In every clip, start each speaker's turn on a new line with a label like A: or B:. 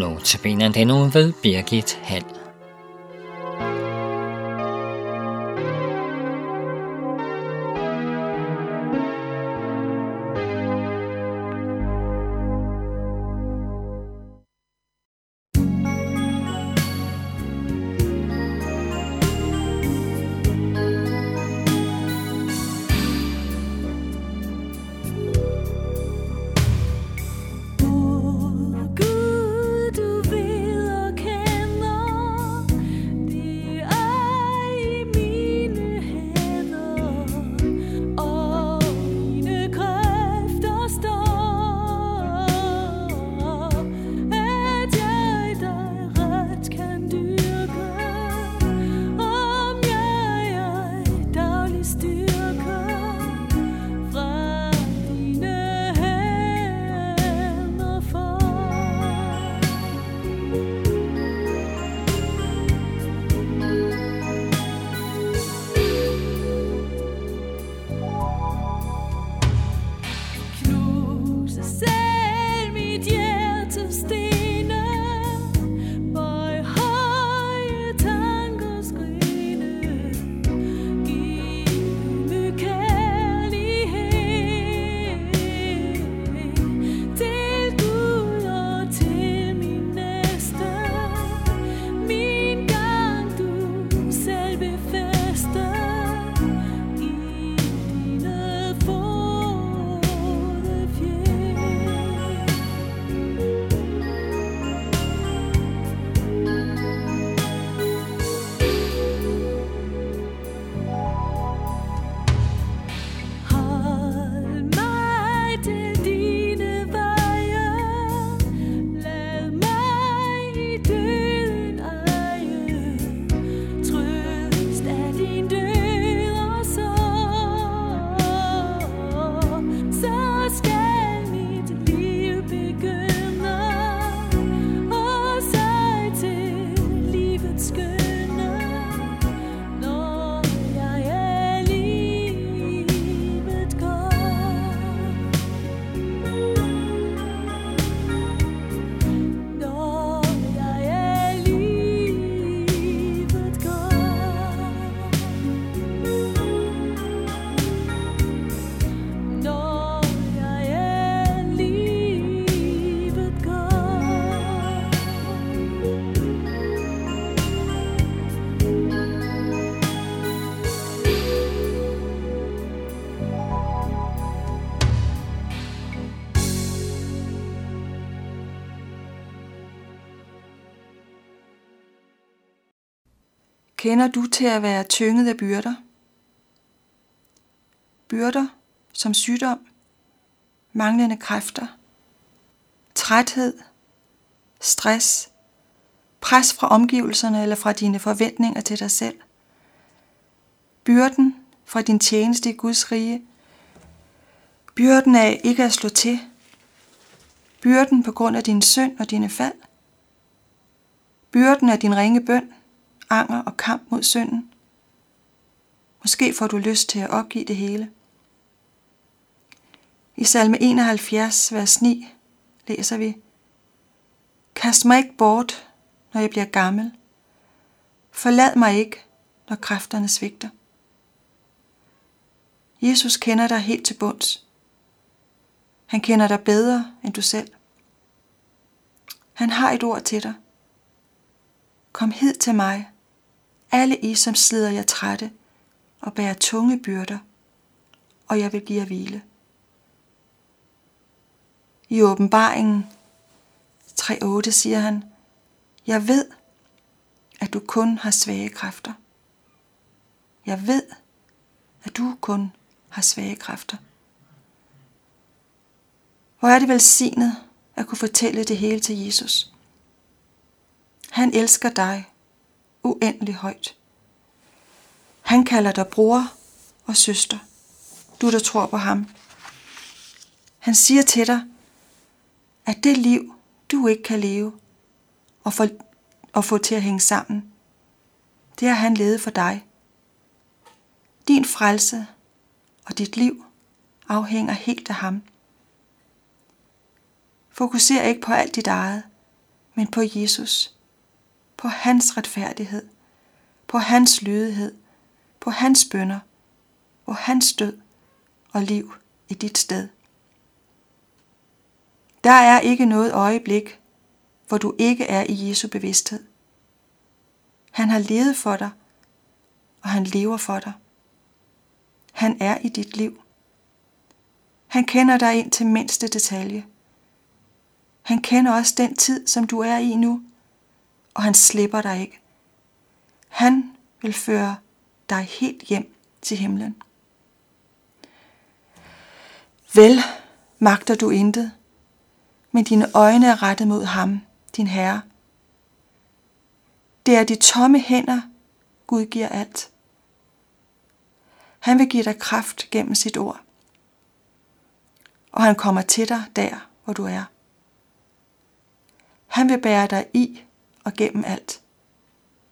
A: Notabene den nu ved Birgit Hall.
B: Kender du til at være tynget af byrder? Byrder som sygdom, manglende kræfter, træthed, stress, pres fra omgivelserne eller fra dine forventninger til dig selv. Byrden fra din tjeneste i Guds rige. Byrden af ikke at slå til. Byrden på grund af din synd og dine fald. Byrden af din ringe bøn anger og kamp mod synden. Måske får du lyst til at opgive det hele. I salme 71, vers 9, læser vi, Kast mig ikke bort, når jeg bliver gammel. Forlad mig ikke, når kræfterne svigter. Jesus kender dig helt til bunds. Han kender dig bedre end du selv. Han har et ord til dig. Kom hid til mig, alle I, som slider jer trætte og bærer tunge byrder, og jeg vil give jer hvile. I åbenbaringen 3.8 siger han, Jeg ved, at du kun har svage kræfter. Jeg ved, at du kun har svage kræfter. Hvor er det velsignet at kunne fortælle det hele til Jesus. Han elsker dig uendelig højt. Han kalder dig bror og søster, du der tror på ham. Han siger til dig, at det liv, du ikke kan leve og få, og få til at hænge sammen, det har han levet for dig. Din frelse og dit liv afhænger helt af ham. Fokuser ikke på alt dit eget, men på Jesus, på hans retfærdighed, på hans lydighed, på hans bønder, på hans død og liv i dit sted. Der er ikke noget øjeblik, hvor du ikke er i Jesu bevidsthed. Han har levet for dig, og han lever for dig. Han er i dit liv. Han kender dig ind til mindste detalje. Han kender også den tid, som du er i nu, og han slipper dig ikke. Han vil føre dig helt hjem til himlen. Vel magter du intet, men dine øjne er rettet mod ham, din Herre. Det er de tomme hænder, Gud giver alt. Han vil give dig kraft gennem sit ord. Og han kommer til dig der, hvor du er. Han vil bære dig i og gennem alt.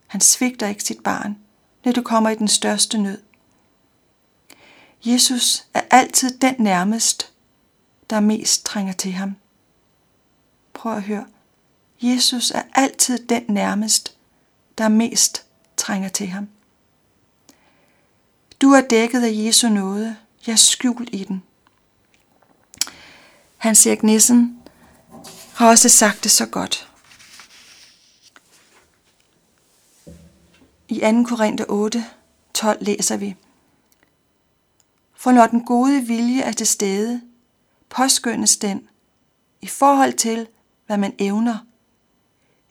B: Han svigter ikke sit barn, når du kommer i den største nød. Jesus er altid den nærmest, der mest trænger til ham. Prøv at høre. Jesus er altid den nærmest, der mest trænger til ham. Du er dækket af Jesu nåde, jeg er skjult i den. Hans Erik Nissen har også sagt det så godt. I 2. Korinther 8, 12 læser vi. For når den gode vilje er til stede, påskyndes den i forhold til, hvad man evner,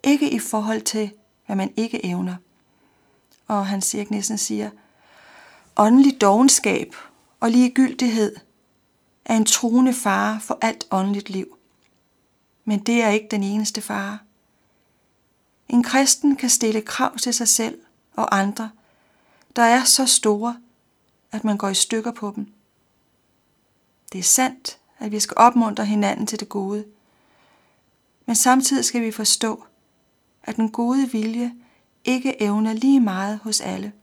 B: ikke i forhold til, hvad man ikke evner. Og han siger næsten siger, åndelig dogenskab og ligegyldighed er en truende fare for alt åndeligt liv. Men det er ikke den eneste fare. En kristen kan stille krav til sig selv og andre, der er så store, at man går i stykker på dem. Det er sandt, at vi skal opmuntre hinanden til det gode. Men samtidig skal vi forstå, at den gode vilje ikke evner lige meget hos alle.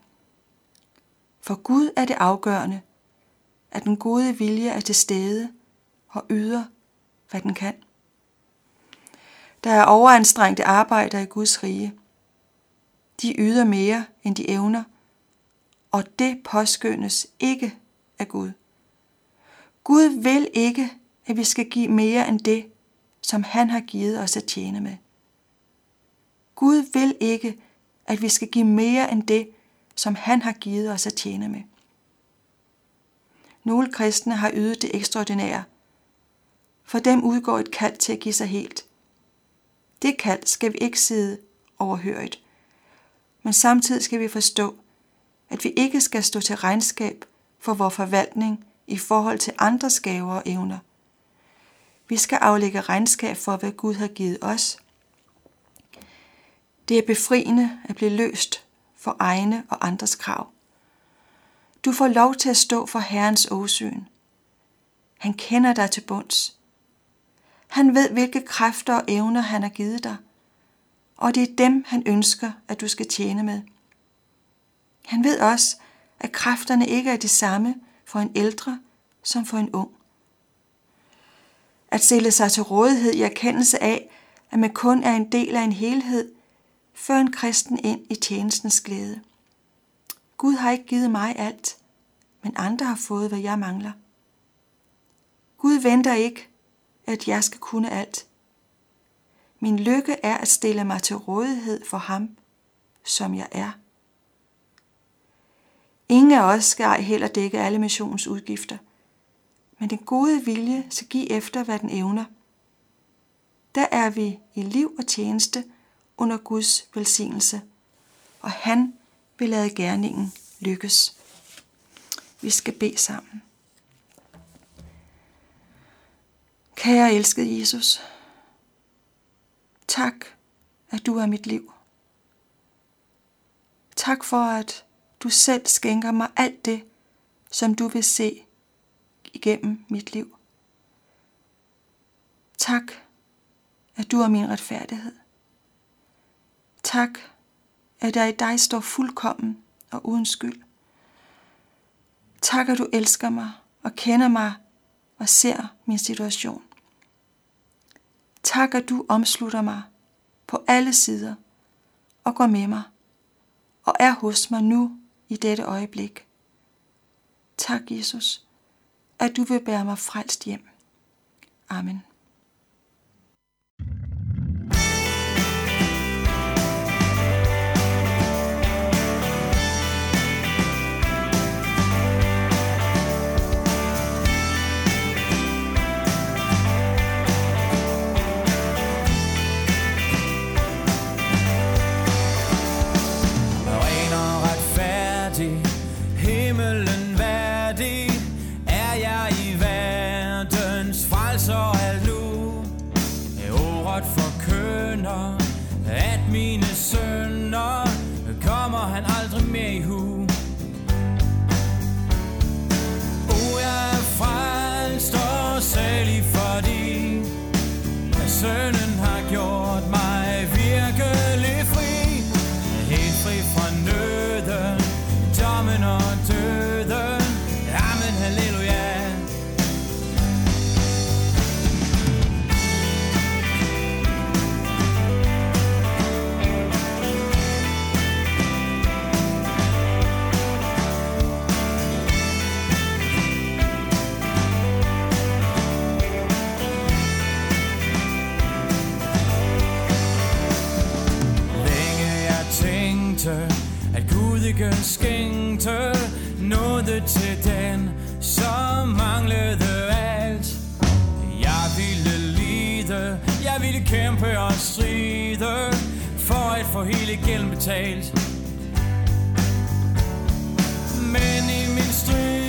B: For Gud er det afgørende, at den gode vilje er til stede og yder, hvad den kan. Der er overanstrengte arbejder i Guds rige. De yder mere, end de evner, og det påskyndes ikke af Gud. Gud vil ikke, at vi skal give mere end det, som han har givet os at tjene med. Gud vil ikke, at vi skal give mere end det, som han har givet os at tjene med. Nogle kristne har ydet det ekstraordinære. For dem udgår et kald til at give sig helt. Det kald skal vi ikke sidde overhørigt. Men samtidig skal vi forstå, at vi ikke skal stå til regnskab for vores forvaltning i forhold til andres gaver og evner. Vi skal aflægge regnskab for, hvad Gud har givet os. Det er befriende at blive løst for egne og andres krav. Du får lov til at stå for Herrens åsyn. Han kender dig til bunds. Han ved, hvilke kræfter og evner han har givet dig, og det er dem, han ønsker, at du skal tjene med. Han ved også, at kræfterne ikke er de samme for en ældre som for en ung. At stille sig til rådighed i erkendelse af, at man kun er en del af en helhed, fører en kristen ind i tjenestens glæde. Gud har ikke givet mig alt, men andre har fået, hvad jeg mangler. Gud venter ikke, at jeg skal kunne alt. Min lykke er at stille mig til rådighed for ham, som jeg er. Ingen af os skal ej heller dække alle missionens udgifter, men den gode vilje skal give efter, hvad den evner. Der er vi i liv og tjeneste under Guds velsignelse, og han vil lade gerningen lykkes. Vi skal bede sammen. Kære elskede Jesus, tak, at du er mit liv. Tak for, at du selv skænker mig alt det, som du vil se igennem mit liv. Tak, at du er min retfærdighed. Tak, at jeg i dig står fuldkommen og uden skyld. Tak, at du elsker mig og kender mig og ser min situation. Tak, at du omslutter mig på alle sider og går med mig og er hos mig nu i dette øjeblik. Tak, Jesus, at du vil bære mig frelst hjem. Amen.
C: Ikke skænkte noget til den, som manglede alt. Jeg ville lide, jeg ville kæmpe og stride, for at få hele gælden betalt. Men i min strid,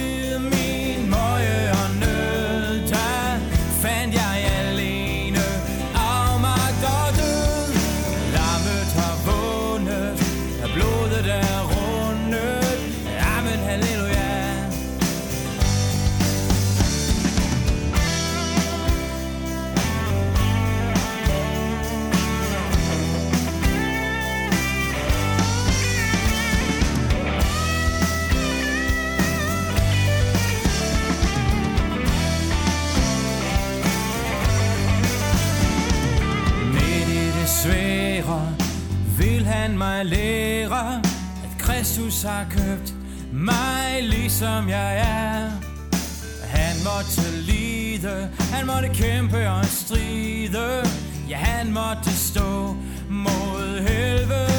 C: mig lære, at Kristus har købt mig ligesom jeg er. Han måtte lide, han måtte kæmpe og stride, ja han måtte stå mod helvede.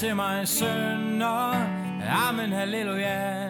C: Til mig sønder. Amen, halleluja.